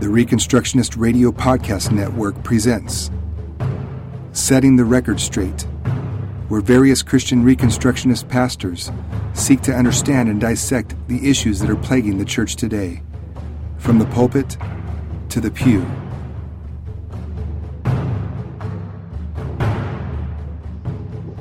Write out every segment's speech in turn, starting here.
The Reconstructionist Radio Podcast Network presents Setting the Record Straight, where various Christian Reconstructionist pastors seek to understand and dissect the issues that are plaguing the church today, from the pulpit to the pew.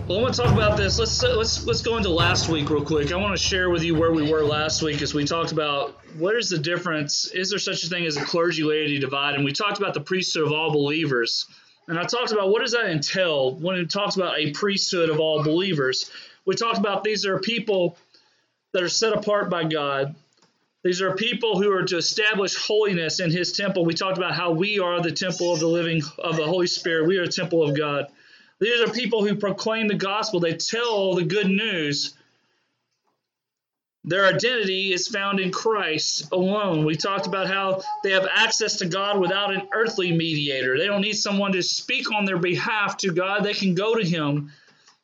Well, I want to talk about this. Let's let's let's go into last week real quick. I want to share with you where we were last week as we talked about what is the difference. Is there such a thing as a clergy laity divide? And we talked about the priesthood of all believers. And I talked about what does that entail when it talks about a priesthood of all believers. We talked about these are people that are set apart by God. These are people who are to establish holiness in His temple. We talked about how we are the temple of the living of the Holy Spirit. We are a temple of God. These are people who proclaim the gospel. They tell the good news. Their identity is found in Christ alone. We talked about how they have access to God without an earthly mediator. They don't need someone to speak on their behalf to God. They can go to Him.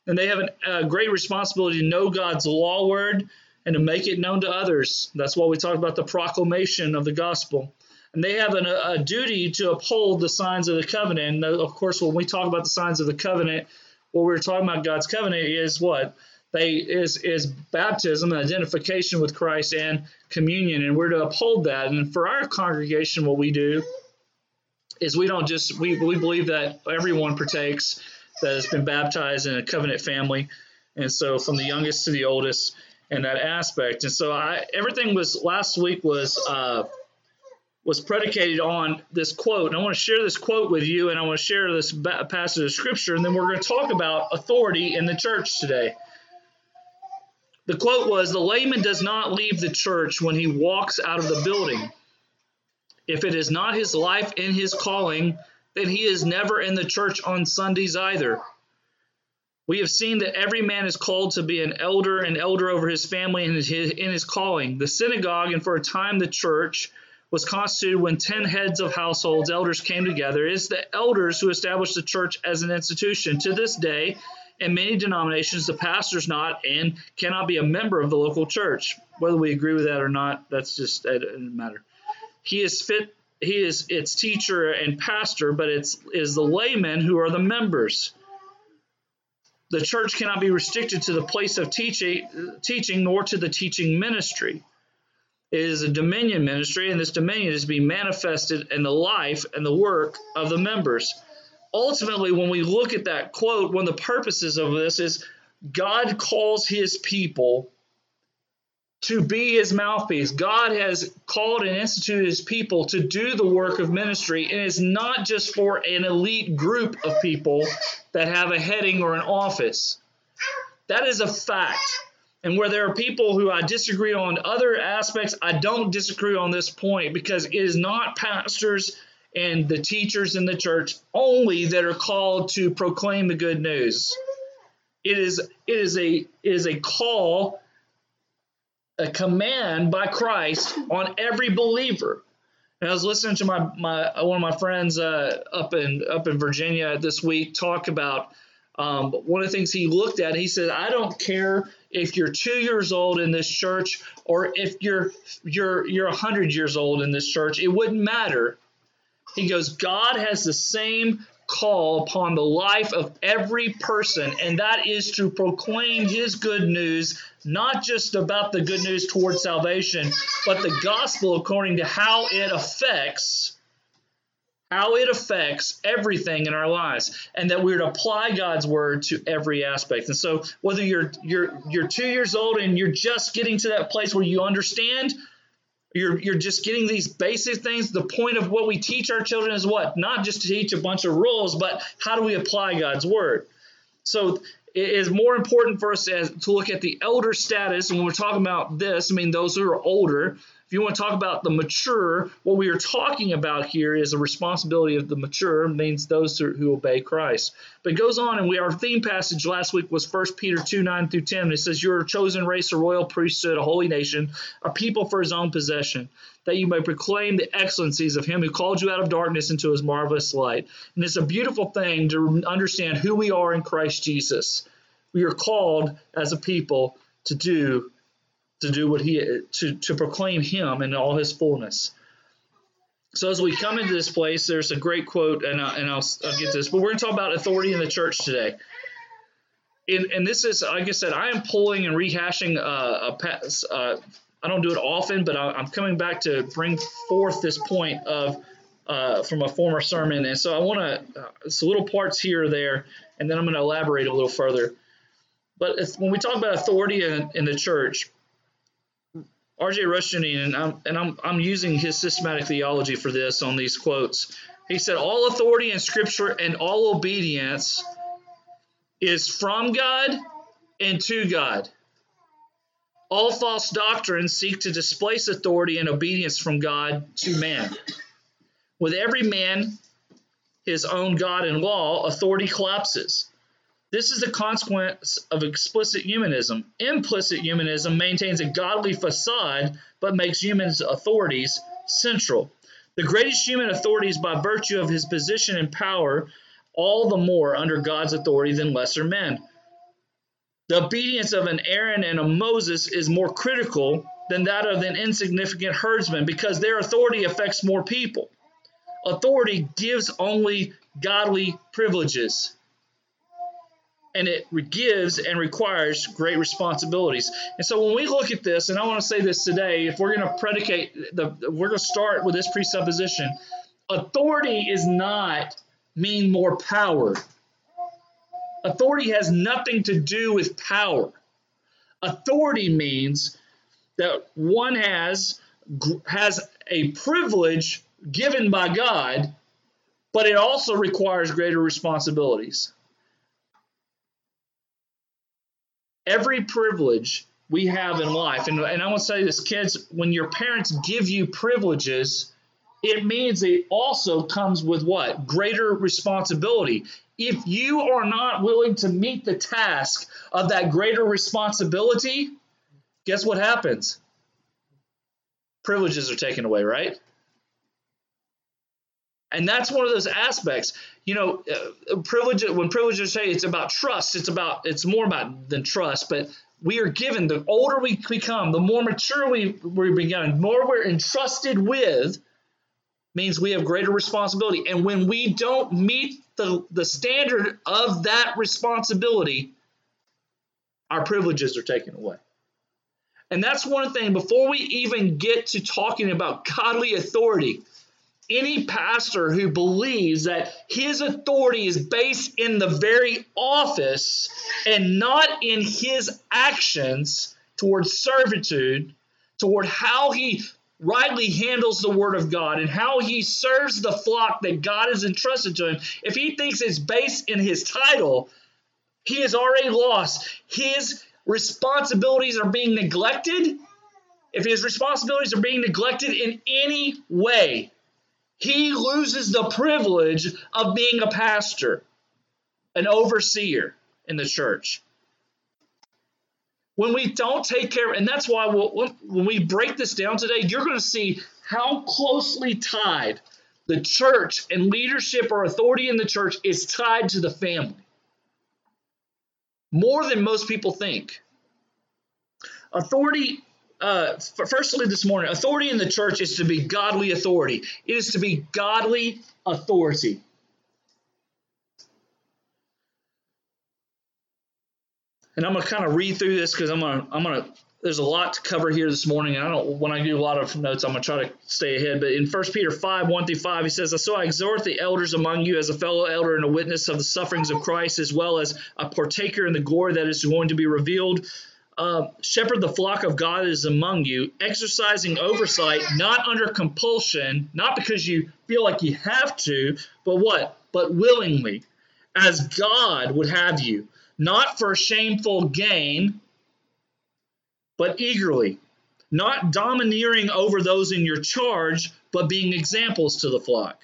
And they have a great responsibility to know God's law word and to make it known to others. That's why we talked about the proclamation of the gospel and they have an, a duty to uphold the signs of the covenant. And of course, when we talk about the signs of the covenant, what we're talking about God's covenant is what they is is baptism and identification with Christ and communion, and we're to uphold that. And for our congregation, what we do is we don't just we we believe that everyone partakes that has been baptized in a covenant family, and so from the youngest to the oldest, and that aspect. And so I everything was last week was. Uh, was predicated on this quote. And I want to share this quote with you, and I want to share this passage of scripture, and then we're going to talk about authority in the church today. The quote was The layman does not leave the church when he walks out of the building. If it is not his life in his calling, then he is never in the church on Sundays either. We have seen that every man is called to be an elder, an elder over his family and his, in his calling. The synagogue, and for a time the church, was constituted when 10 heads of households, elders, came together. It is the elders who established the church as an institution. To this day, in many denominations, the pastor is not and cannot be a member of the local church. Whether we agree with that or not, that's just it doesn't matter. He is fit. He is its teacher and pastor, but it's is the laymen who are the members. The church cannot be restricted to the place of teaching, teaching nor to the teaching ministry. It is a dominion ministry, and this dominion is being manifested in the life and the work of the members. Ultimately, when we look at that quote, one of the purposes of this is God calls his people to be his mouthpiece. God has called and instituted his people to do the work of ministry, and it's not just for an elite group of people that have a heading or an office. That is a fact and where there are people who I disagree on other aspects, I don't disagree on this point because it is not pastors and the teachers in the church only that are called to proclaim the good news. It is it is a it is a call, a command by Christ on every believer. And I was listening to my my one of my friends uh, up in up in Virginia this week talk about um, one of the things he looked at. He said, "I don't care if you're two years old in this church or if you're you're you're hundred years old in this church, it wouldn't matter. He goes, God has the same call upon the life of every person, and that is to proclaim his good news, not just about the good news towards salvation, but the gospel according to how it affects how it affects everything in our lives and that we're to apply God's word to every aspect. And so whether you're you're you're 2 years old and you're just getting to that place where you understand you're you're just getting these basic things the point of what we teach our children is what not just to teach a bunch of rules but how do we apply God's word. So it is more important for us to look at the elder status. And when we're talking about this, I mean, those who are older, if you want to talk about the mature, what we are talking about here is the responsibility of the mature, means those who, obey Christ. But it goes on, and we our theme passage last week was 1 Peter 2 9 through 10. It says, You're a chosen race, a royal priesthood, a holy nation, a people for his own possession, that you may proclaim the excellencies of him who called you out of darkness into his marvelous light. And it's a beautiful thing to understand who we are in Christ Jesus. We are called as a people to do to do what he to to proclaim him in all his fullness. So as we come into this place, there's a great quote, and, I, and I'll, I'll get this, but we're going to talk about authority in the church today. And, and this is, like I said, I am pulling and rehashing uh, a, uh, I don't do it often, but I, am coming back to bring forth this point of uh, from a former sermon. And so I want to, uh, it's little parts here or there, and then I'm going to elaborate a little further. But when we talk about authority in, in the church, R.J. Rushdoony, and I'm and I'm I'm using his systematic theology for this on these quotes. He said, "All authority in Scripture and all obedience is from God and to God. All false doctrines seek to displace authority and obedience from God to man. With every man his own God and law, authority collapses." This is the consequence of explicit humanism. Implicit humanism maintains a godly facade but makes humans' authorities central. The greatest human authority is by virtue of his position and power, all the more under God's authority than lesser men. The obedience of an Aaron and a Moses is more critical than that of an insignificant herdsman because their authority affects more people. Authority gives only godly privileges and it gives and requires great responsibilities. And so when we look at this, and I want to say this today, if we're going to predicate the, we're going to start with this presupposition. Authority is not mean more power. Authority has nothing to do with power. Authority means that one has has a privilege given by God, but it also requires greater responsibilities. Every privilege we have in life, and, and I want to say this, kids, when your parents give you privileges, it means it also comes with what? Greater responsibility. If you are not willing to meet the task of that greater responsibility, guess what happens? Privileges are taken away, right? And that's one of those aspects. You know, uh, privilege. When privileges say it's about trust, it's about it's more about than trust. But we are given the older we become, the more mature we we become, more we're entrusted with, means we have greater responsibility. And when we don't meet the the standard of that responsibility, our privileges are taken away. And that's one thing. Before we even get to talking about godly authority any pastor who believes that his authority is based in the very office and not in his actions towards servitude, toward how he rightly handles the word of God and how he serves the flock that God has entrusted to him, if he thinks it's based in his title, he has already lost. His responsibilities are being neglected. If his responsibilities are being neglected in any way, he loses the privilege of being a pastor, an overseer in the church. When we don't take care, and that's why we'll, when we break this down today, you're going to see how closely tied the church and leadership or authority in the church is tied to the family. More than most people think. Authority uh, firstly, this morning, authority in the church is to be godly authority. It is to be godly authority. And I'm going to kind of read through this because I'm to, I'm to, there's a lot to cover here this morning. I don't, when I do a lot of notes, I'm going to try to stay ahead. But in 1 Peter 5, 1 through 5, he says, "I So I exhort the elders among you as a fellow elder and a witness of the sufferings of Christ, as well as a partaker in the glory that is going to be revealed uh, shepherd the flock of God is among you, exercising oversight, not under compulsion, not because you feel like you have to, but what? But willingly, as God would have you, not for shameful gain, but eagerly, not domineering over those in your charge, but being examples to the flock.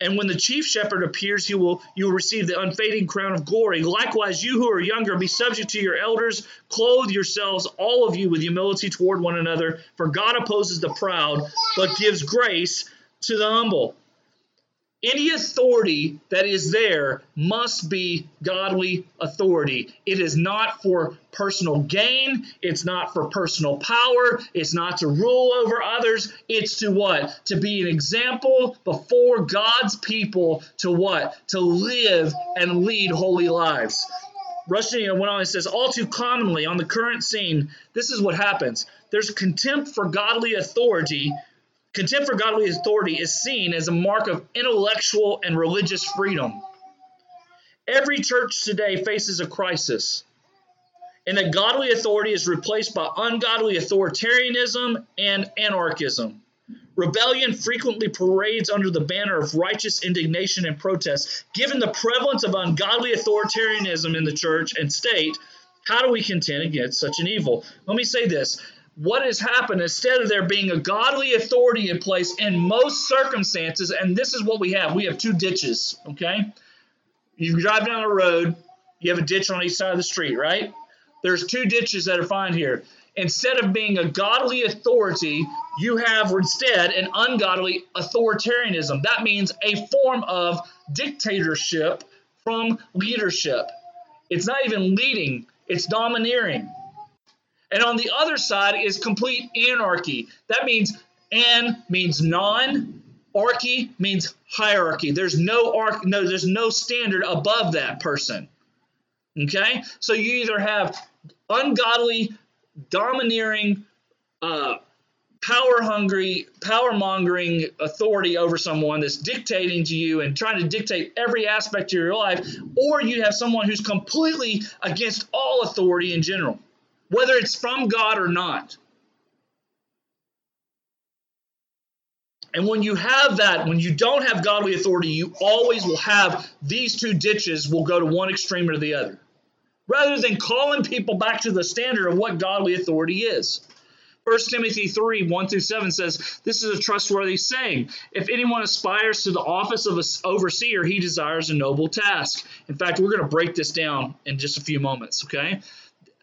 And when the chief shepherd appears, he will you will receive the unfading crown of glory. Likewise, you who are younger, be subject to your elders. Clothe yourselves, all of you, with humility toward one another. For God opposes the proud, but gives grace to the humble. Any authority that is there must be godly authority. It is not for personal gain, it's not for personal power, it's not to rule over others. It's to what? To be an example before God's people to what? To live and lead holy lives. Rushdoony went on and says, all too commonly on the current scene, this is what happens. There's contempt for godly authority Contempt for godly authority is seen as a mark of intellectual and religious freedom. Every church today faces a crisis, and that godly authority is replaced by ungodly authoritarianism and anarchism. Rebellion frequently parades under the banner of righteous indignation and protest. Given the prevalence of ungodly authoritarianism in the church and state, how do we contend against such an evil? Let me say this what has happened instead of there being a godly authority in place in most circumstances, and this is what we have we have two ditches, okay? You drive down a road, you have a ditch on each side of the street, right? There's two ditches that are fine here. Instead of being a godly authority, you have instead an ungodly authoritarianism. That means a form of dictatorship from leadership. It's not even leading, it's domineering. And on the other side is complete anarchy. That means an means non, archy means hierarchy. There's no arc, no, there's no standard above that person. Okay? So you either have ungodly, domineering, uh, power hungry, power mongering authority over someone that's dictating to you and trying to dictate every aspect of your life, or you have someone who's completely against all authority in general whether it's from God or not. And when you have that, when you don't have godly authority, you always will have these two ditches will go to one extreme or the other. Rather than calling people back to the standard of what godly authority is. 1 Timothy 3 1 through 7 says, This is a trustworthy saying. If anyone aspires to the office of an overseer, he desires a noble task. In fact, we're going to break this down in just a few moments, okay?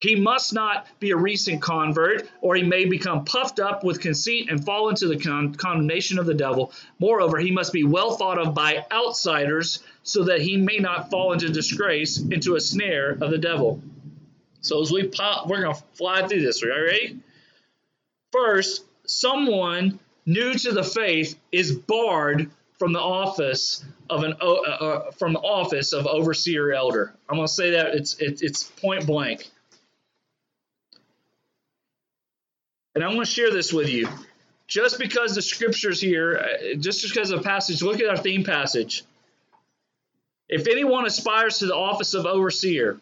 He must not be a recent convert, or he may become puffed up with conceit and fall into the con- condemnation of the devil. Moreover, he must be well thought of by outsiders, so that he may not fall into disgrace, into a snare of the devil. So as we pop, we're going to fly through this. Are you ready? First, someone new to the faith is barred from the office of an uh, uh, from the office of overseer elder. I'm going to say that it's it's, it's point blank. And I want to share this with you. Just because the scriptures here, uh, just because of passage, look at our theme passage. If anyone aspires to the office of overseer,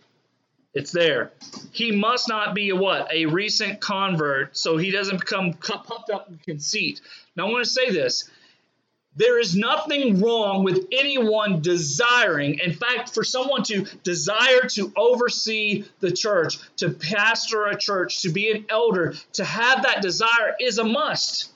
it's there. He must not be a what? A recent convert, so he doesn't become puffed up in conceit. Now I want to say this. There is nothing wrong with anyone desiring, in fact, for someone to desire to oversee the church, to pastor a church, to be an elder, to have that desire is a must.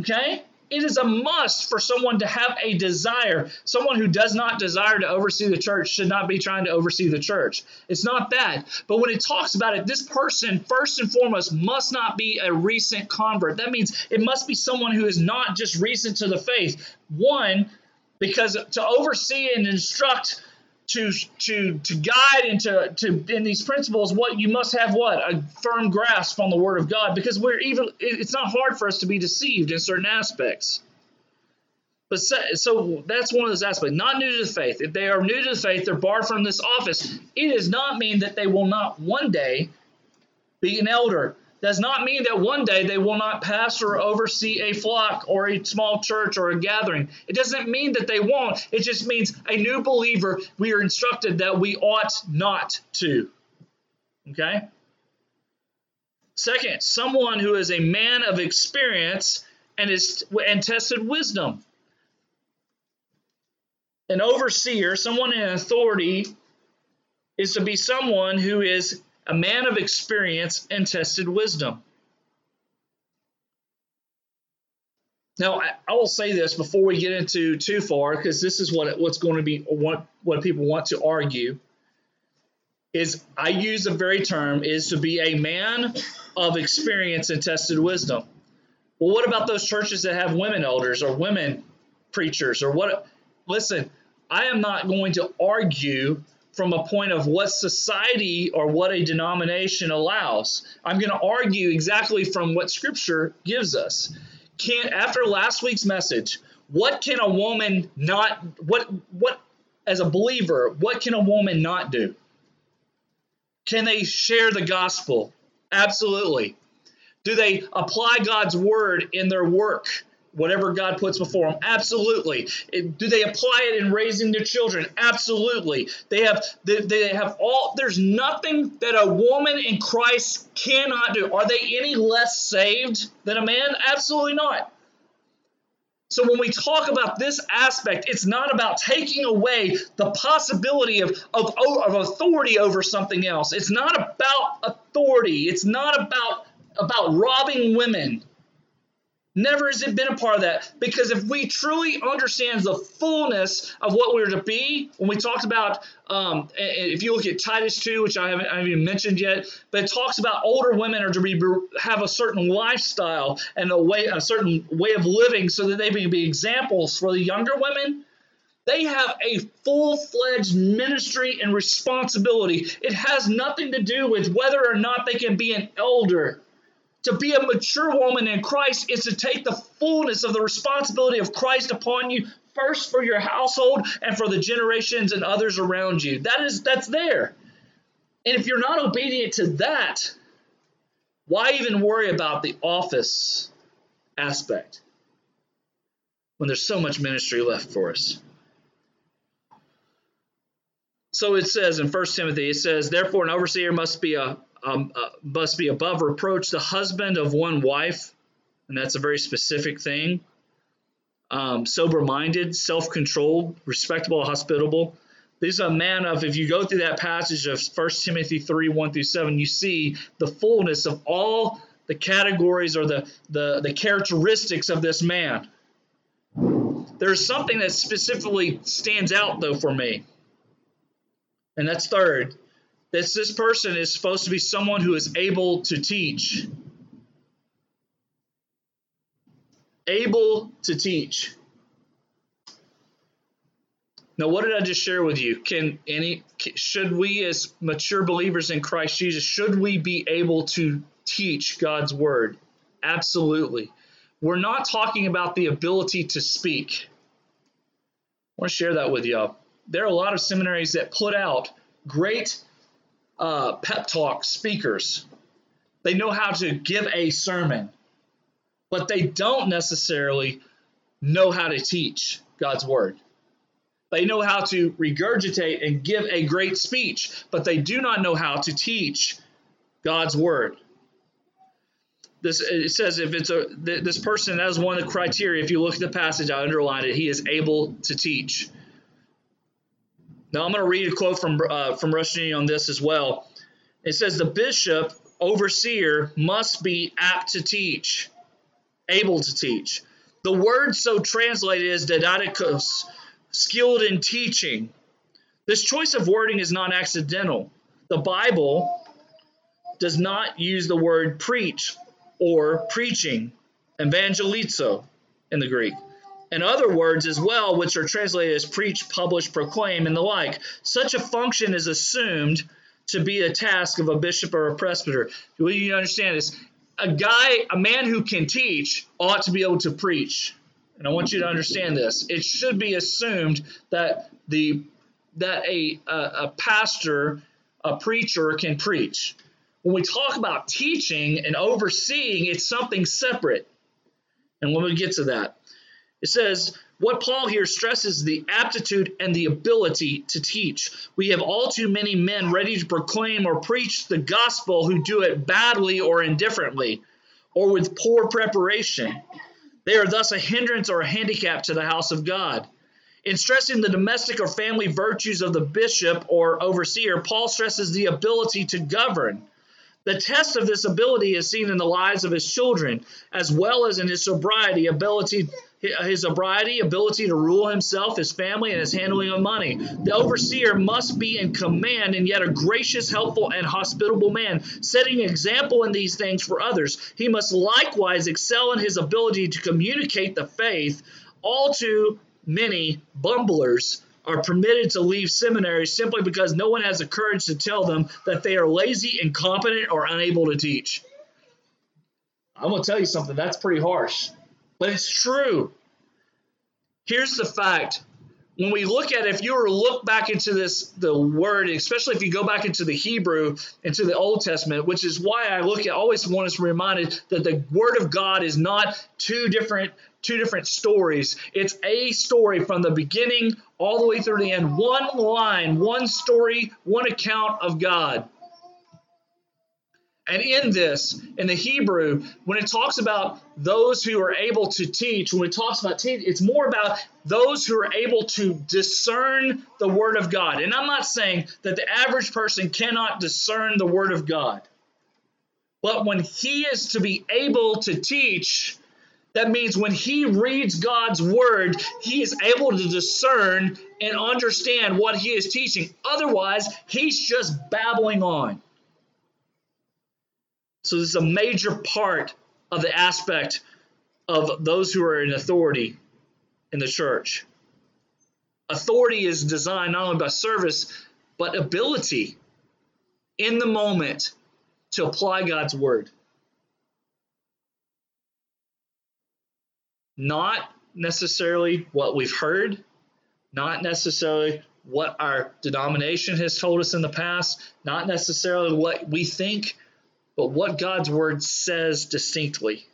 Okay? It is a must for someone to have a desire. Someone who does not desire to oversee the church should not be trying to oversee the church. It's not bad. But when it talks about it, this person, first and foremost, must not be a recent convert. That means it must be someone who is not just recent to the faith. One, because to oversee and instruct to to to guide and to, to in these principles what you must have what? A firm grasp on the word of god because we're even it's not hard for us to be deceived in certain aspects. But so, so that's one of those aspects. Not new to the faith. If they are new to the faith they're barred from this office. It does not mean that they will not one day be an elder does not mean that one day they will not pastor or oversee a flock or a small church or a gathering. It doesn't mean that they won't. It just means a new believer, we are instructed that we ought not to. Okay? Second, someone who is a man of experience and is and tested wisdom. An overseer, someone in authority, is to be someone who is a man of experience and tested wisdom. Now, I, I will say this before we get into too far, because this is what what's going to be what what people want to argue. Is I use the very term is to be a man of experience and tested wisdom. Well, what about those churches that have women elders or women preachers or what? Listen, I am not going to argue from a point of what society or what a denomination allows. I'm going to argue exactly from what Scripture gives us. Can after last week's message, what can a woman not what what as a believer, what can a woman not do? Can they share the gospel? Absolutely. Do they apply God's word in their work? Whatever God puts before them? Absolutely. Do they apply it in raising their children? Absolutely. They have they, they have all there's nothing that a woman in Christ cannot do. Are they any less saved than a man? Absolutely not. So when we talk about this aspect, it's not about taking away the possibility of, of, of authority over something else. It's not about authority. It's not about about robbing women. Never has it been a part of that. Because if we truly understand the fullness of what we're to be, when we talked about, um, if you look at Titus 2, which I haven't, I haven't, even mentioned yet, but it talks about older women are to be have a certain lifestyle and a way, a certain way of living, so that they can be examples for the younger women. They have a full fledged ministry and responsibility. It has nothing to do with whether or not they can be an elder to be a mature woman in Christ is to take the fullness of the responsibility of Christ upon you first for your household and for the generations and others around you. That is that's there. And if you're not obedient to that, why even worry about the office aspect when there's so much ministry left for us? So it says in 1 Timothy, it says, Therefore, an overseer must be a um, uh, must be above reproach the husband of one wife, and that's a very specific thing. Um, sober minded, self controlled, respectable, hospitable. This is a man of, if you go through that passage of 1 Timothy 3 1 through 7, you see the fullness of all the categories or the, the, the characteristics of this man. There's something that specifically stands out, though, for me. And that's third that this person is supposed to be someone who is able to teach. Able to teach. Now, what did I just share with you? Can any should we as mature believers in Christ Jesus should we be able to teach God's word? Absolutely. We're not talking about the ability to speak. I want to share that with y'all. There are a lot of seminaries that put out great uh, pep talk speakers. They know how to give a sermon, but they don't necessarily know how to teach God's word. They know how to regurgitate and give a great speech, but they do not know how to teach God's word. This it says if it's a this person that is one of the criteria. If you look at the passage, I underlined it. He is able to teach. Now I'm going to read a quote from uh, from Rushdoony on this as well. It says the bishop overseer must be apt to teach, able to teach. The word so translated is didacticos, skilled in teaching. This choice of wording is not accidental. The Bible does not use the word preach or preaching, evangelizo in the Greek and other words as well, which are translated as preach, publish, proclaim, and the like. Such a function is assumed to be a task of a bishop or a presbyter. What you understand this? a guy, a man who can teach, ought to be able to preach. And I want you to understand this. It should be assumed that the that a, a, a pastor, a preacher can preach. When we talk about teaching and overseeing, it's something separate. And when we get to that, it says, what Paul here stresses the aptitude and the ability to teach. We have all too many men ready to proclaim or preach the gospel who do it badly or indifferently or with poor preparation. They are thus a hindrance or a handicap to the house of God. In stressing the domestic or family virtues of the bishop or overseer, Paul stresses the ability to govern. The test of this ability is seen in the lives of his children, as well as in his sobriety, ability, his sobriety, ability to rule himself, his family, and his handling of money. The overseer must be in command and yet a gracious, helpful, and hospitable man, setting example in these things for others. He must likewise excel in his ability to communicate the faith. All too many bumblers are permitted to leave seminary simply because no one has the courage to tell them that they are lazy, incompetent, or unable to teach. I'm going to tell you something, that's pretty harsh, but it's true. Here's the fact. When we look at if you were to look back into this, the word, especially if you go back into the Hebrew, into the Old Testament, which is why I look at, always want us reminded that the word of God is not two different two different stories. It's a story from the beginning all the way through the end. One line, one story, one account of God. And in this, in the Hebrew, when it talks about those who are able to teach, when it talks about teach, it's more about those who are able to discern the Word of God. And I'm not saying that the average person cannot discern the Word of God. But when he is to be able to teach, that means when he reads God's word, he is able to discern and understand what he is teaching. Otherwise, he's just babbling on. So, this is a major part of the aspect of those who are in authority in the church. Authority is designed not only by service, but ability in the moment to apply God's word. not necessarily what we've heard, not necessarily what our denomination has told us in the past, not necessarily what we think, but what God's word says distinctly.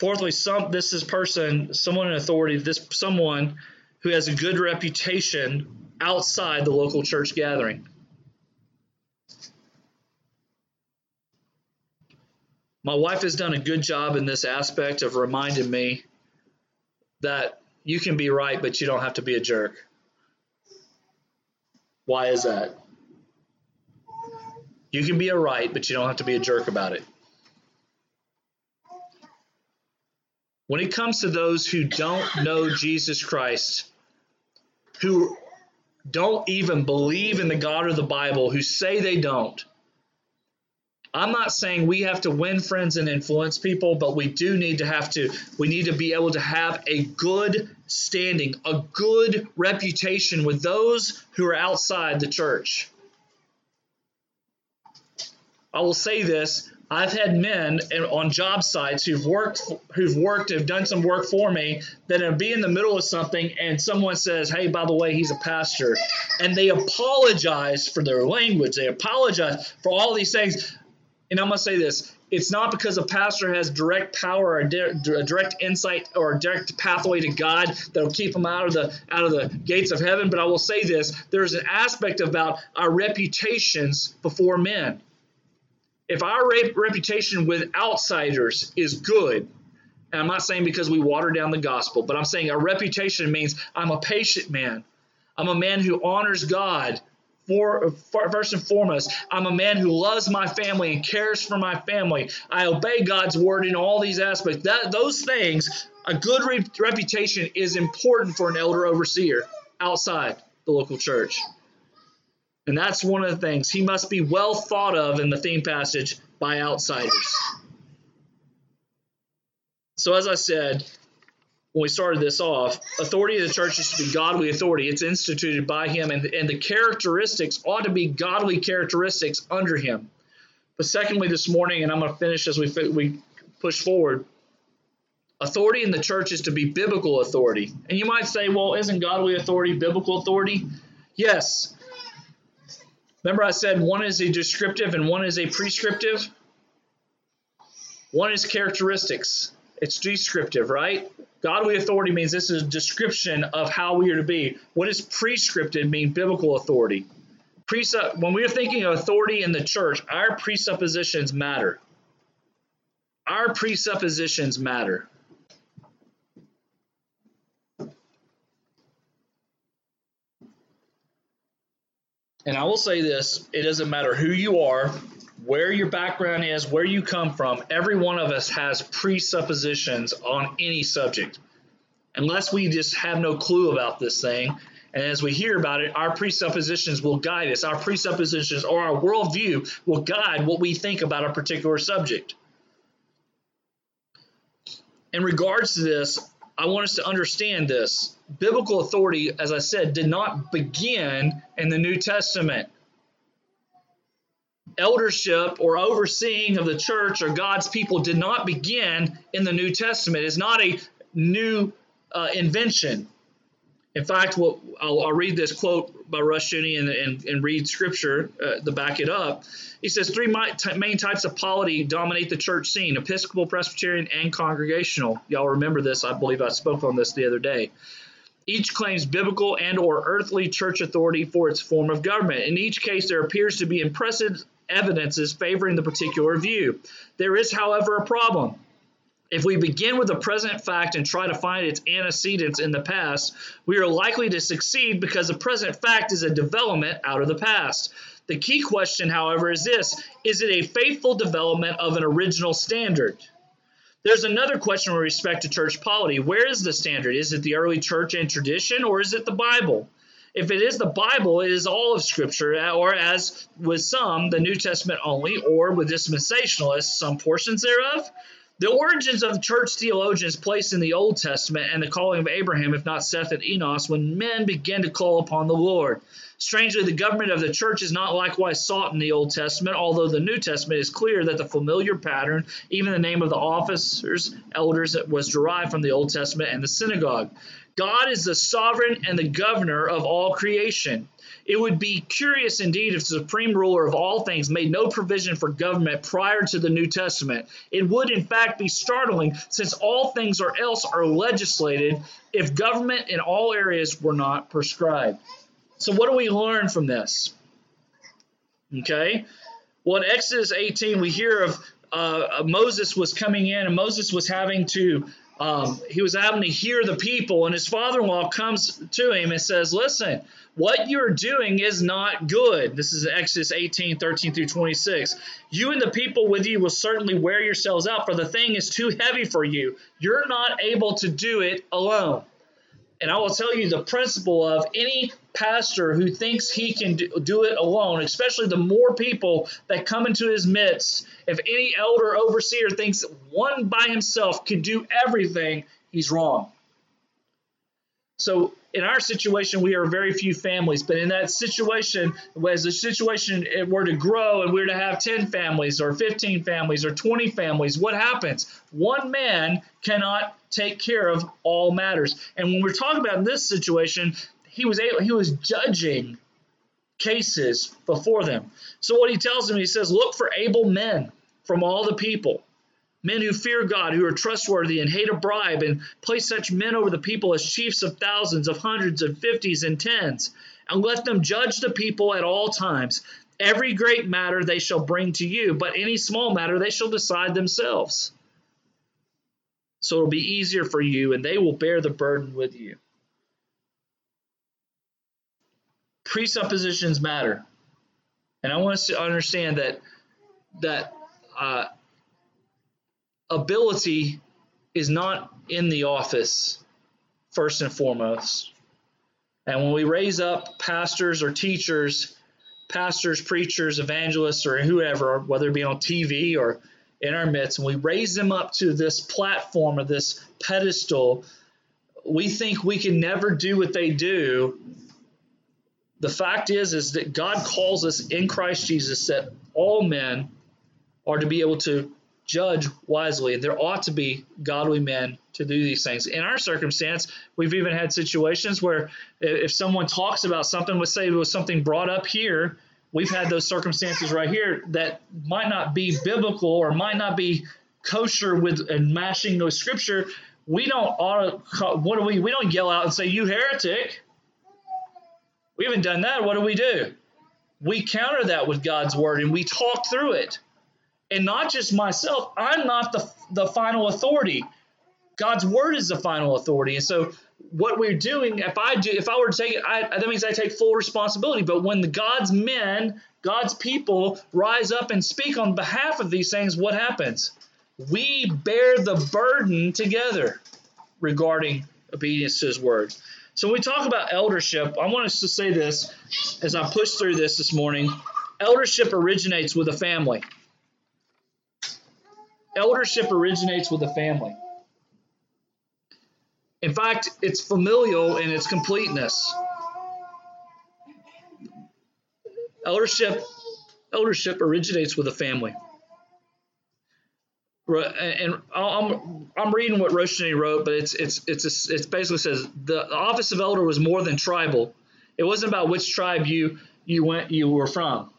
Fourthly, some this is person, someone in authority, this someone who has a good reputation outside the local church gathering. my wife has done a good job in this aspect of reminding me that you can be right, but you don't have to be a jerk. Why is that? You can be a right, but you don't have to be a jerk about it. When it comes to those who don't know Jesus Christ, who don't even believe in the God of the Bible, who say they don't, I'm not saying we have to win friends and influence people, but we do need to have to, we need to be able to have a good standing, a good reputation with those who are outside the church. I will say this I've had men on job sites who've worked, who've worked, have done some work for me that have be in the middle of something, and someone says, "Hey, by the way, he's a pastor," and they apologize for their language. They apologize for all these things and I'm to say this it's not because a pastor has direct power or a direct insight or a direct pathway to God that'll keep him out of the out of the gates of heaven. But I will say this: there's an aspect about our reputations before men. If our reputation with outsiders is good, and I'm not saying because we water down the gospel, but I'm saying our reputation means I'm a patient man. I'm a man who honors God for, for, first and foremost, I'm a man who loves my family and cares for my family. I obey God's word in all these aspects. That those things, a good re- reputation is important for an elder overseer outside the local church. And that's one of the things. He must be well thought of in the theme passage by outsiders. So, as I said, when we started this off, authority of the church is to be godly authority. It's instituted by him, and, and the characteristics ought to be godly characteristics under him. But secondly, this morning, and I'm going to finish as we, we push forward, authority in the church is to be biblical authority. And you might say, well, isn't godly authority biblical authority? Yes. Remember, I said one is a descriptive and one is a prescriptive? One is characteristics, it's descriptive, right? Godly authority means this is a description of how we are to be. What does prescripted mean? Biblical authority. Presupp- when we are thinking of authority in the church, our presuppositions matter. Our presuppositions matter. And I will say this it doesn't matter who you are, where your background is, where you come from, every one of us has presuppositions on any subject. Unless we just have no clue about this thing, and as we hear about it, our presuppositions will guide us. Our presuppositions or our worldview will guide what we think about a particular subject. In regards to this, I want us to understand this. Biblical authority, as I said, did not begin in the New Testament. Eldership or overseeing of the church or God's people did not begin in the New Testament. It's not a new uh, invention. In fact, I'll, I'll, read this quote by Rushdoony and, and, and read scripture uh, to back it up. He says three main types of polity dominate the church scene: Episcopal, Presbyterian, and Congregational. Y'all remember this? I believe I spoke on this the other day. Each claims biblical and or earthly church authority for its form of government. In each case, there appears to be impressive evidences favoring the particular view. There is, however, a problem. If we begin with the present fact and try to find its antecedents in the past, we are likely to succeed because the present fact is a development out of the past. The key question, however, is this Is it a faithful development of an original standard? There's another question with respect to church polity. Where is the standard? Is it the early church and tradition, or is it the Bible? If it is the Bible, it is all of Scripture, or as with some, the New Testament only, or with dispensationalists, some portions thereof. The origins of church theologians placed in the Old Testament and the calling of Abraham, if not Seth and Enos, when men began to call upon the Lord. Strangely, the government of the church is not likewise sought in the Old Testament, although the New Testament is clear that the familiar pattern, even the name of the officers, elders, was derived from the Old Testament and the synagogue. God is the sovereign and the governor of all creation. It would be curious indeed if the supreme ruler of all things made no provision for government prior to the New Testament. It would, in fact, be startling since all things or else are legislated if government in all areas were not prescribed. So, what do we learn from this? Okay. Well, in Exodus 18, we hear of uh, Moses was coming in and Moses was having to um, he was having to hear the people, and his father in law comes to him and says, Listen, what you're doing is not good. This is Exodus 18 13 through 26. You and the people with you will certainly wear yourselves out, for the thing is too heavy for you. You're not able to do it alone. And I will tell you the principle of any pastor who thinks he can do it alone, especially the more people that come into his midst, if any elder overseer thinks one by himself can do everything, he's wrong. So in our situation, we are very few families, but in that situation, as the situation were to grow and we were to have 10 families or 15 families or 20 families, what happens? One man cannot take care of all matters. And when we're talking about this situation, he was able, he was judging cases before them. So what he tells them, he says, look for able men from all the people men who fear God, who are trustworthy and hate a bribe, and place such men over the people as chiefs of thousands, of hundreds, of fifties, and tens, and let them judge the people at all times. Every great matter they shall bring to you, but any small matter they shall decide themselves. So it'll be easier for you, and they will bear the burden with you. Presuppositions matter. And I want us to understand that that uh, ability is not in the office first and foremost. And when we raise up pastors or teachers, pastors, preachers, evangelists, or whoever, whether it be on TV or in our midst, and we raise them up to this platform or this pedestal, we think we can never do what they do. The fact is, is that God calls us in Christ Jesus that all men are to be able to judge wisely. There ought to be godly men to do these things. In our circumstance, we've even had situations where if someone talks about something, let's say it was something brought up here, we've had those circumstances right here that might not be biblical or might not be kosher with and matching those scripture. We don't auto, what do we we don't yell out and say you heretic. We haven't done that. What do we do? We counter that with God's word and we talk through it and not just myself. I'm not the, the final authority. God's word is the final authority. And so what we're doing, if I do, if I were to take it, I, that means I take full responsibility. But when the God's men, God's people rise up and speak on behalf of these things, what happens? We bear the burden together regarding obedience to His word. So when we talk about eldership, I want us to say this as I push through this this morning. Eldership originates with a family. Eldership originates with the family. In fact, it's familial in its completeness. Eldership, eldership originates with a family. And I'm, I'm reading what Rushdoony wrote, but it's it's it's a, it basically says the office of elder was more than tribal. It wasn't about which tribe you you went you were from.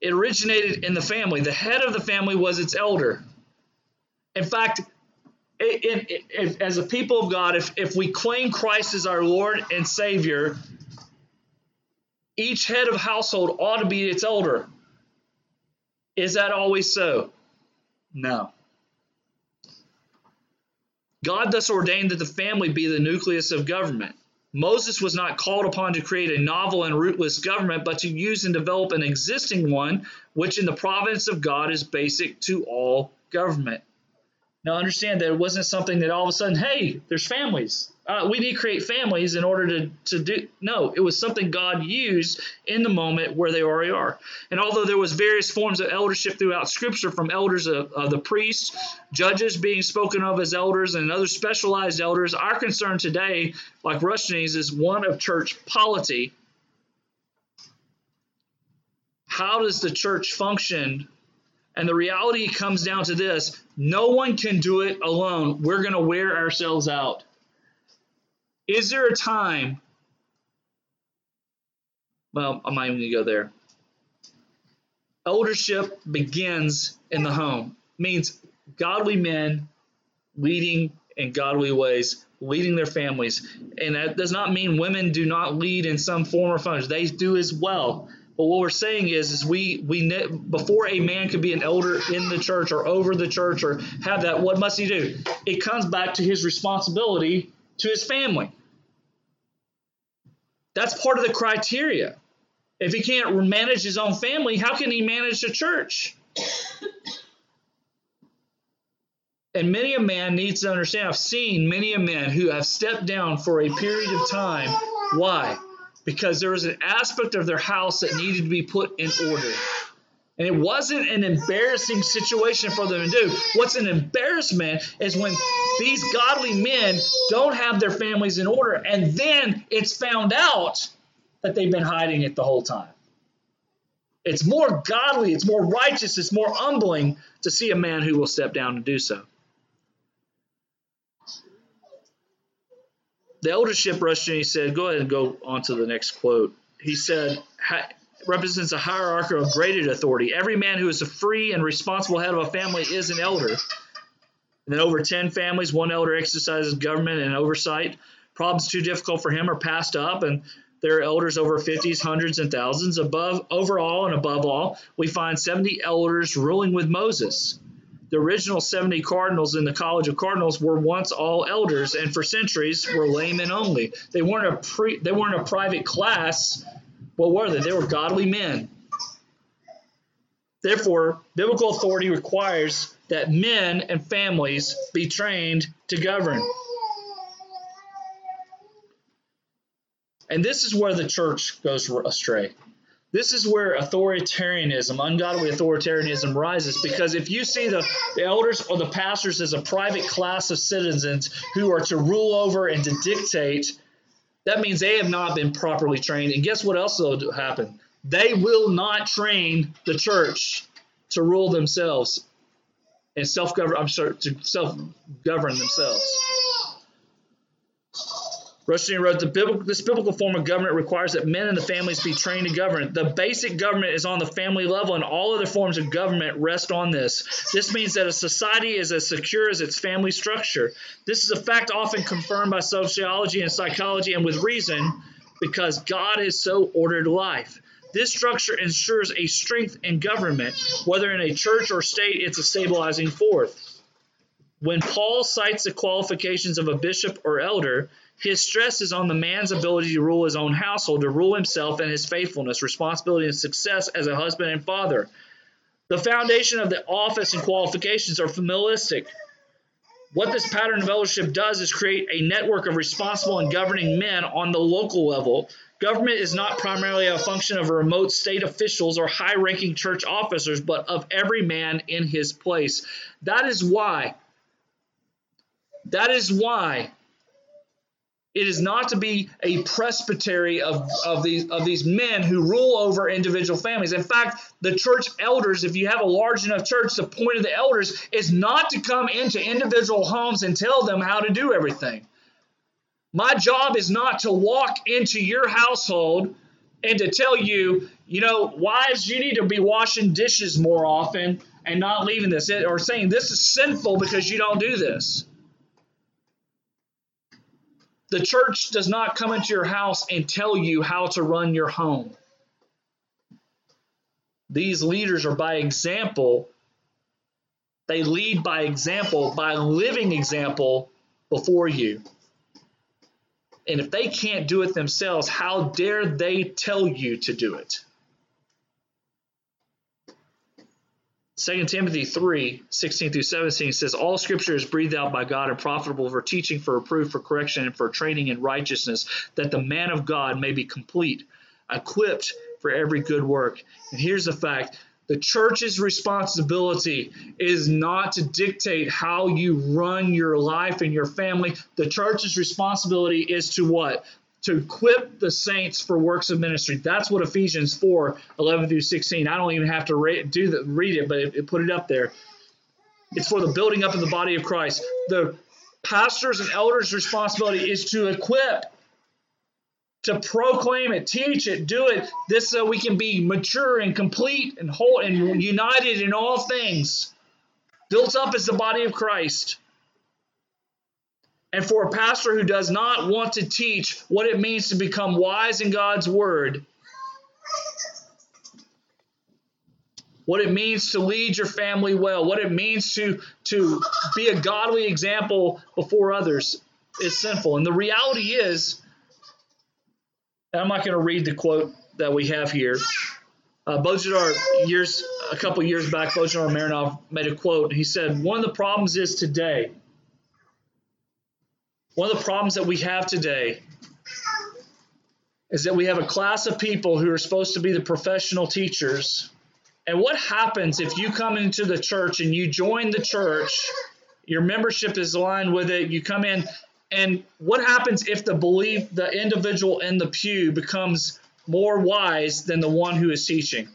It originated in the family. The head of the family was its elder. In fact, as a people of God, if, if we claim Christ as our Lord and Savior, each head of household ought to be its elder. Is that always so? No. God thus ordained that the family be the nucleus of government. Moses was not called upon to create a novel and rootless government, but to use and develop an existing one, which in the providence of God is basic to all government. Now, understand that it wasn't something that all of a sudden, hey, there's families. Uh, we need to create families in order to, to do. No, it was something God used in the moment where they already are. And although there was various forms of eldership throughout Scripture, from elders of, of the priests, judges being spoken of as elders, and other specialized elders, our concern today, like Rushdoony's, is one of church polity. How does the church function and the reality comes down to this no one can do it alone. We're going to wear ourselves out. Is there a time? Well, I'm not even going to go there. Eldership begins in the home, means godly men leading in godly ways, leading their families. And that does not mean women do not lead in some form or function, they do as well. But what we're saying is, is we we before a man could be an elder in the church or over the church or have that, what must he do? It comes back to his responsibility to his family. That's part of the criteria. If he can't manage his own family, how can he manage the church? And many a man needs to understand. I've seen many a man who have stepped down for a period of time. Why? Because there was an aspect of their house that needed to be put in order. And it wasn't an embarrassing situation for them to do. What's an embarrassment is when these godly men don't have their families in order, and then it's found out that they've been hiding it the whole time. It's more godly, it's more righteous, it's more humbling to see a man who will step down and do so. The eldership Rushdoony said, go ahead and go on to the next quote. He said, represents a hierarchy of graded authority. Every man who is a free and responsible head of a family is an elder. And then over 10 families, one elder exercises government and oversight. Problems too difficult for him are passed up, and there are elders over 50s, hundreds, and thousands. Above, overall, and above all, we find 70 elders ruling with Moses the original 70 cardinals in the College of Cardinals were once all elders and for centuries were laymen only. They weren't a pre, they weren't a private class. What were they? They were godly men. Therefore, biblical authority requires that men and families be trained to govern. And this is where the church goes astray. This is where authoritarianism, ungodly authoritarianism rises because if you see the, the elders or the pastors as a private class of citizens who are to rule over and to dictate, that means they have not been properly trained. And guess what else will happen? They will not train the church to rule themselves and self-govern. I'm sorry, to self-govern themselves. Rushdoony wrote, the biblical, this biblical form of government requires that men and the families be trained to govern. The basic government is on the family level, and all other forms of government rest on this. This means that a society is as secure as its family structure. This is a fact often confirmed by sociology and psychology, and with reason, because God has so ordered life. This structure ensures a strength in government, whether in a church or state, it's a stabilizing force. When Paul cites the qualifications of a bishop or elder, His stress is on the man's ability to rule his own household, to rule himself and his faithfulness, responsibility, and success as a husband and father. The foundation of the office and qualifications are familistic. What this pattern of eldership does is create a network of responsible and governing men on the local level. Government is not primarily a function of remote state officials or high ranking church officers, but of every man in his place. That is why, that is why it is not to be a presbytery of, of, these, of these men who rule over individual families. In fact, the church elders, if you have a large enough church, the point of the elders is not to come into individual homes and tell them how to do everything. My job is not to walk into your household and to tell you, you know, wives, you need to be washing dishes more often and not leaving this, or saying this is sinful because you don't do this. The church does not come into your house and tell you how to run your home. These leaders are by example. They lead by example, by living example before you. And if they can't do it themselves, how dare they tell you to do it? 2 Timothy 3 16 through 17 says, All scripture is breathed out by God and profitable for teaching, for reproof, for correction, and for training in righteousness, that the man of God may be complete, equipped for every good work. And here's the fact the church's responsibility is not to dictate how you run your life and your family. The church's responsibility is to what? To equip the saints for works of ministry. That's what Ephesians 4 11 through 16. I don't even have to read, do the, read it, but it, it put it up there. It's for the building up of the body of Christ. The pastor's and elders' responsibility is to equip, to proclaim it, teach it, do it. This so we can be mature and complete and whole and united in all things, built up as the body of Christ. And for a pastor who does not want to teach what it means to become wise in God's word, what it means to lead your family well, what it means to, to be a godly example before others is sinful. And the reality is, and I'm not going to read the quote that we have here. Uh, years a couple years back, Bojidar Marinov made a quote. He said, "One of the problems is today one of the problems that we have today is that we have a class of people who are supposed to be the professional teachers. And what happens if you come into the church and you join the church, your membership is aligned with it, you come in, and what happens if the belief, the individual in the pew becomes more wise than the one who is teaching?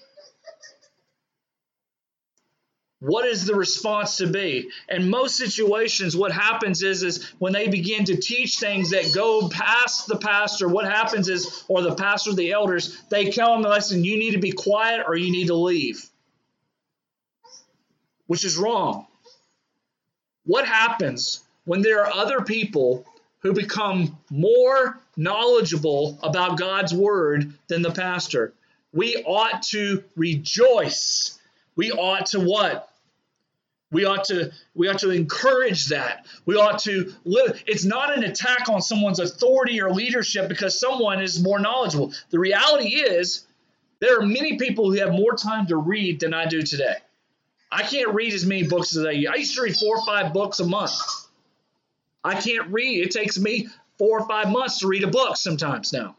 What is the response to be? In most situations what happens is is when they begin to teach things that go past the pastor what happens is or the pastor the elders they tell them listen you need to be quiet or you need to leave. Which is wrong. What happens when there are other people who become more knowledgeable about God's word than the pastor? We ought to rejoice. We ought to what we ought to we ought to encourage that. We ought to live. It's not an attack on someone's authority or leadership because someone is more knowledgeable. The reality is there are many people who have more time to read than I do today. I can't read as many books as I used. I used to read four or five books a month. I can't read. It takes me four or five months to read a book sometimes now.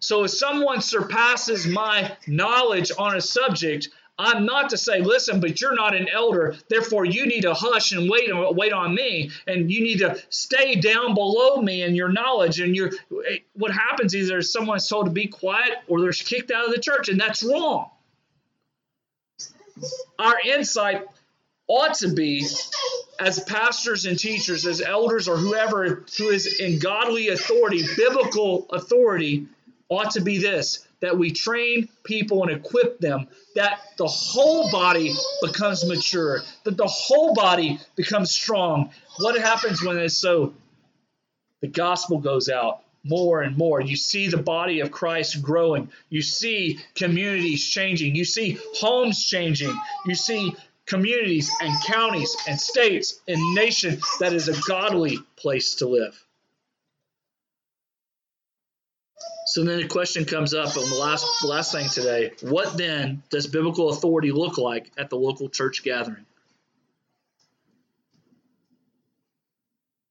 So if someone surpasses my knowledge on a subject, I'm not to say, listen, but you're not an elder, therefore you need to hush and wait and wait on me, and you need to stay down below me in your knowledge. And you're eh, what happens is there's someone's told to be quiet or they're kicked out of the church, and that's wrong. Our insight ought to be as pastors and teachers, as elders, or whoever who is in godly authority, biblical authority, ought to be this that we train people and equip them, that the whole body becomes mature, that the whole body becomes strong. What happens when it's so? The gospel goes out more and more. You see the body of Christ growing. You see communities changing. You see homes changing. You see communities and counties and states and nations that is a godly place to live. So then the question comes up on the last last thing today. What then does biblical authority look like at the local church gathering?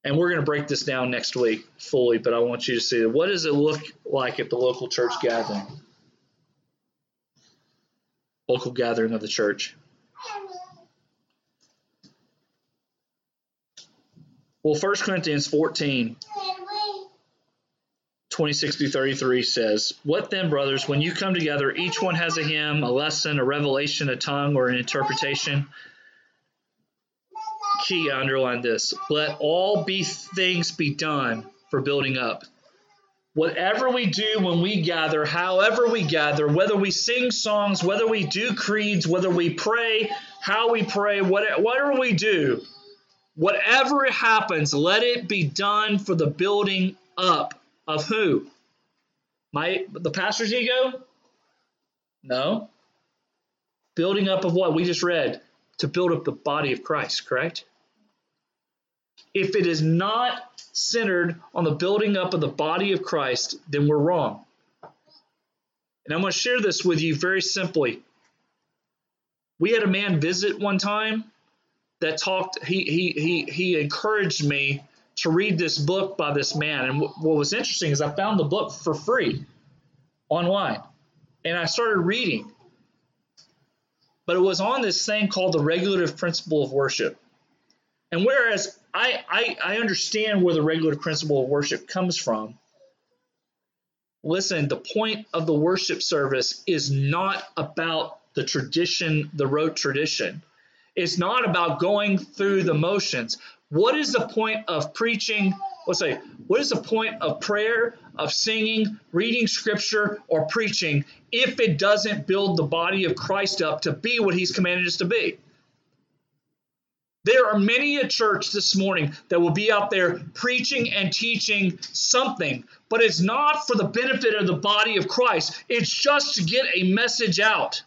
And we're going to break this down next week fully, but I want you to see what does it look like at the local church gathering? Local gathering of the church. Well, 1 Corinthians 14 26 through 33 says, What then, brothers, when you come together, each one has a hymn, a lesson, a revelation, a tongue, or an interpretation? Key, underline this. Let all be things be done for building up. Whatever we do when we gather, however we gather, whether we sing songs, whether we do creeds, whether we pray, how we pray, whatever we do, whatever happens, let it be done for the building up of who? My the pastor's ego? No. Building up of what we just read to build up the body of Christ, correct? If it is not centered on the building up of the body of Christ, then we're wrong. And I'm going to share this with you very simply. We had a man visit one time that talked he he he he encouraged me to read this book by this man. And what was interesting is I found the book for free online and I started reading. But it was on this thing called the regulative principle of worship. And whereas I, I, I understand where the regulative principle of worship comes from, listen, the point of the worship service is not about the tradition, the rote tradition. It's not about going through the motions. What is the point of preaching? Let's say, what is the point of prayer, of singing, reading scripture, or preaching if it doesn't build the body of Christ up to be what he's commanded us to be? There are many a church this morning that will be out there preaching and teaching something, but it's not for the benefit of the body of Christ. It's just to get a message out.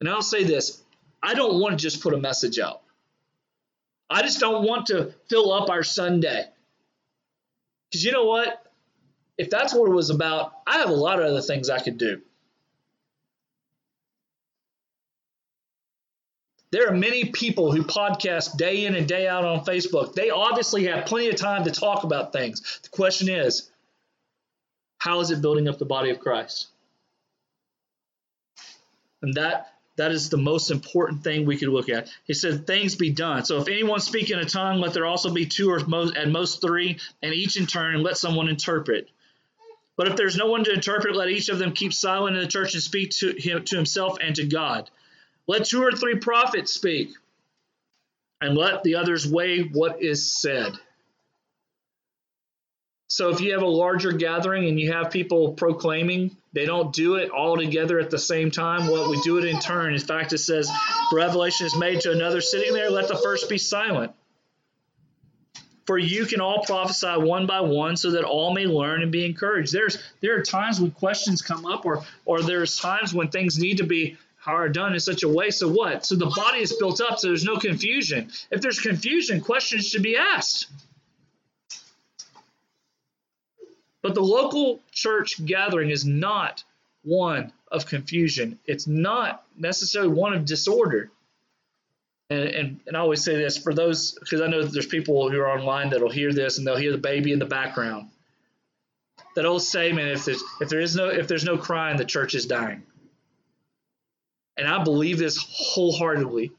And I'll say this I don't want to just put a message out. I just don't want to fill up our Sunday. Because you know what? If that's what it was about, I have a lot of other things I could do. There are many people who podcast day in and day out on Facebook. They obviously have plenty of time to talk about things. The question is, how is it building up the body of Christ? And that that is the most important thing we could look at. He said, Things be done. So if anyone speak in a tongue, let there also be two or most, at most three, and each in turn let someone interpret. But if there's no one to interpret, let each of them keep silent in the church and speak to him to himself and to God. Let two or three prophets speak, and let the others weigh what is said. So if you have a larger gathering and you have people proclaiming, they don't do it all together at the same time. Well, we do it in turn. In fact, it says, Revelation is made to another sitting there, let the first be silent. For you can all prophesy one by one so that all may learn and be encouraged. There's there are times when questions come up or or there's times when things need to be are done in such a way so what? So the body is built up so there's no confusion. If there's confusion, questions should be asked. But the local church gathering is not one of confusion. It's not necessarily one of disorder. And, and, and I always say this for those, because I know there's people who are online that'll hear this and they'll hear the baby in the background. That old statement, if there's, if there is no, if there's no crying, the church is dying. And I believe this wholeheartedly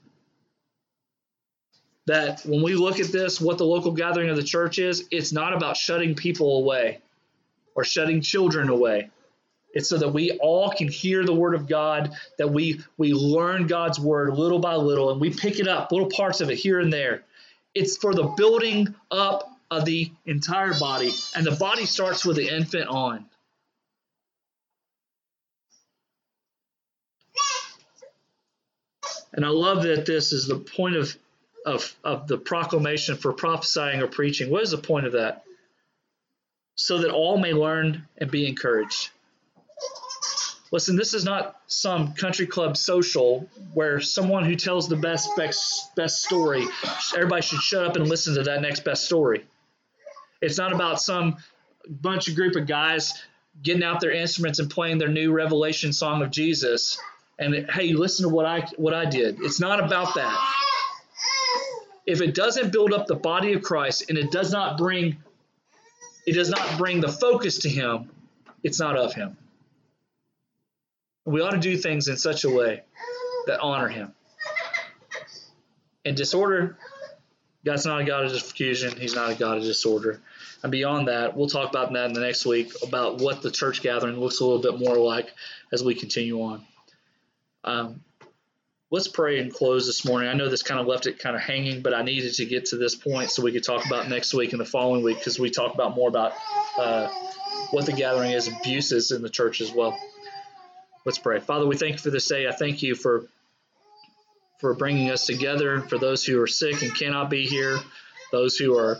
that when we look at this, what the local gathering of the church is, it's not about shutting people away or shutting children away. It's so that we all can hear the word of God, that we we learn God's word little by little, and we pick it up, little parts of it here and there. It's for the building up of the entire body, and the body starts with the infant on. And I love that this is the point of, of, of the proclamation for prophesying or preaching. What is the point of that? So that all may learn and be encouraged. Listen, this is not some country club social where someone who tells the best best, best story, everybody should shut up and listen to that next best story. It's not about some bunch of group of guys getting out their instruments and playing their new revelation song of Jesus and hey, listen to what I what I did. It's not about that. If it doesn't build up the body of Christ and it does not bring it does not bring the focus to him, it's not of him. We ought to do things in such a way that honor him. And disorder, God's not a God of confusion. He's not a God of disorder. And beyond that, we'll talk about that in the next week about what the church gathering looks a little bit more like as we continue on. Um, let's pray and close this morning. I know this kind of left it kind of hanging, but I needed to get to this point so we could talk about next week and the following week because we talk about more about uh, what the gathering is, abuses in the church as well. Let's pray. Father, we thank you for this day. I thank you for for bringing us together. For those who are sick and cannot be here, those who are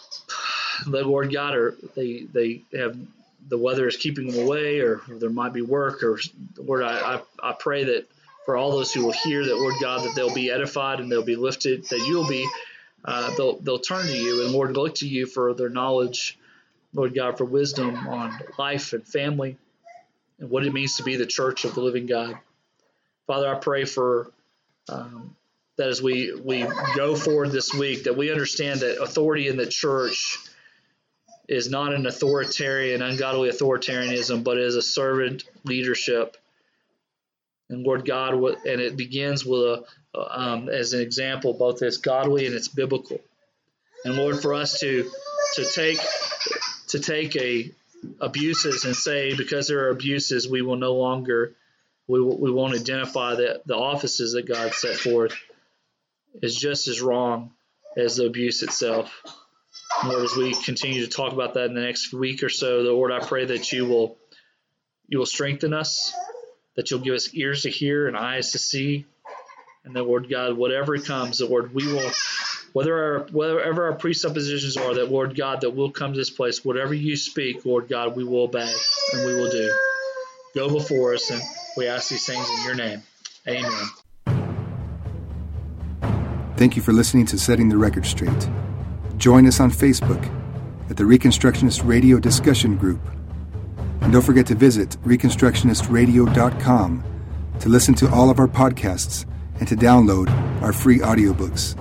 the Lord God, or they they have the weather is keeping them away, or there might be work, or Lord, I, I, I pray that for all those who will hear that, Lord God, that they'll be edified and they'll be lifted, that you'll be, uh, they'll they'll turn to you and Lord, look to you for their knowledge, Lord God, for wisdom on life and family, and what it means to be the church of the living God. Father, I pray for um, that as we we go forward this week, that we understand that authority in the church is not an authoritarian, ungodly authoritarianism, but is a servant leadership. And Lord God, and it begins with a, um, as an example, both as godly and it's biblical. And Lord, for us to to take to take a abuses and say because there are abuses, we will no longer we, we won't identify the, the offices that God set forth is just as wrong as the abuse itself. Lord, as we continue to talk about that in the next week or so, Lord, I pray that you will you will strengthen us, that you'll give us ears to hear and eyes to see, and that Lord God, whatever comes, the Lord, we will, whether our whatever our presuppositions are, that Lord God, that we'll come to this place, whatever you speak, Lord God, we will obey and we will do. Go before us, and we ask these things in your name. Amen. Thank you for listening to Setting the Record Straight. Join us on Facebook at the Reconstructionist Radio Discussion Group. And don't forget to visit ReconstructionistRadio.com to listen to all of our podcasts and to download our free audiobooks.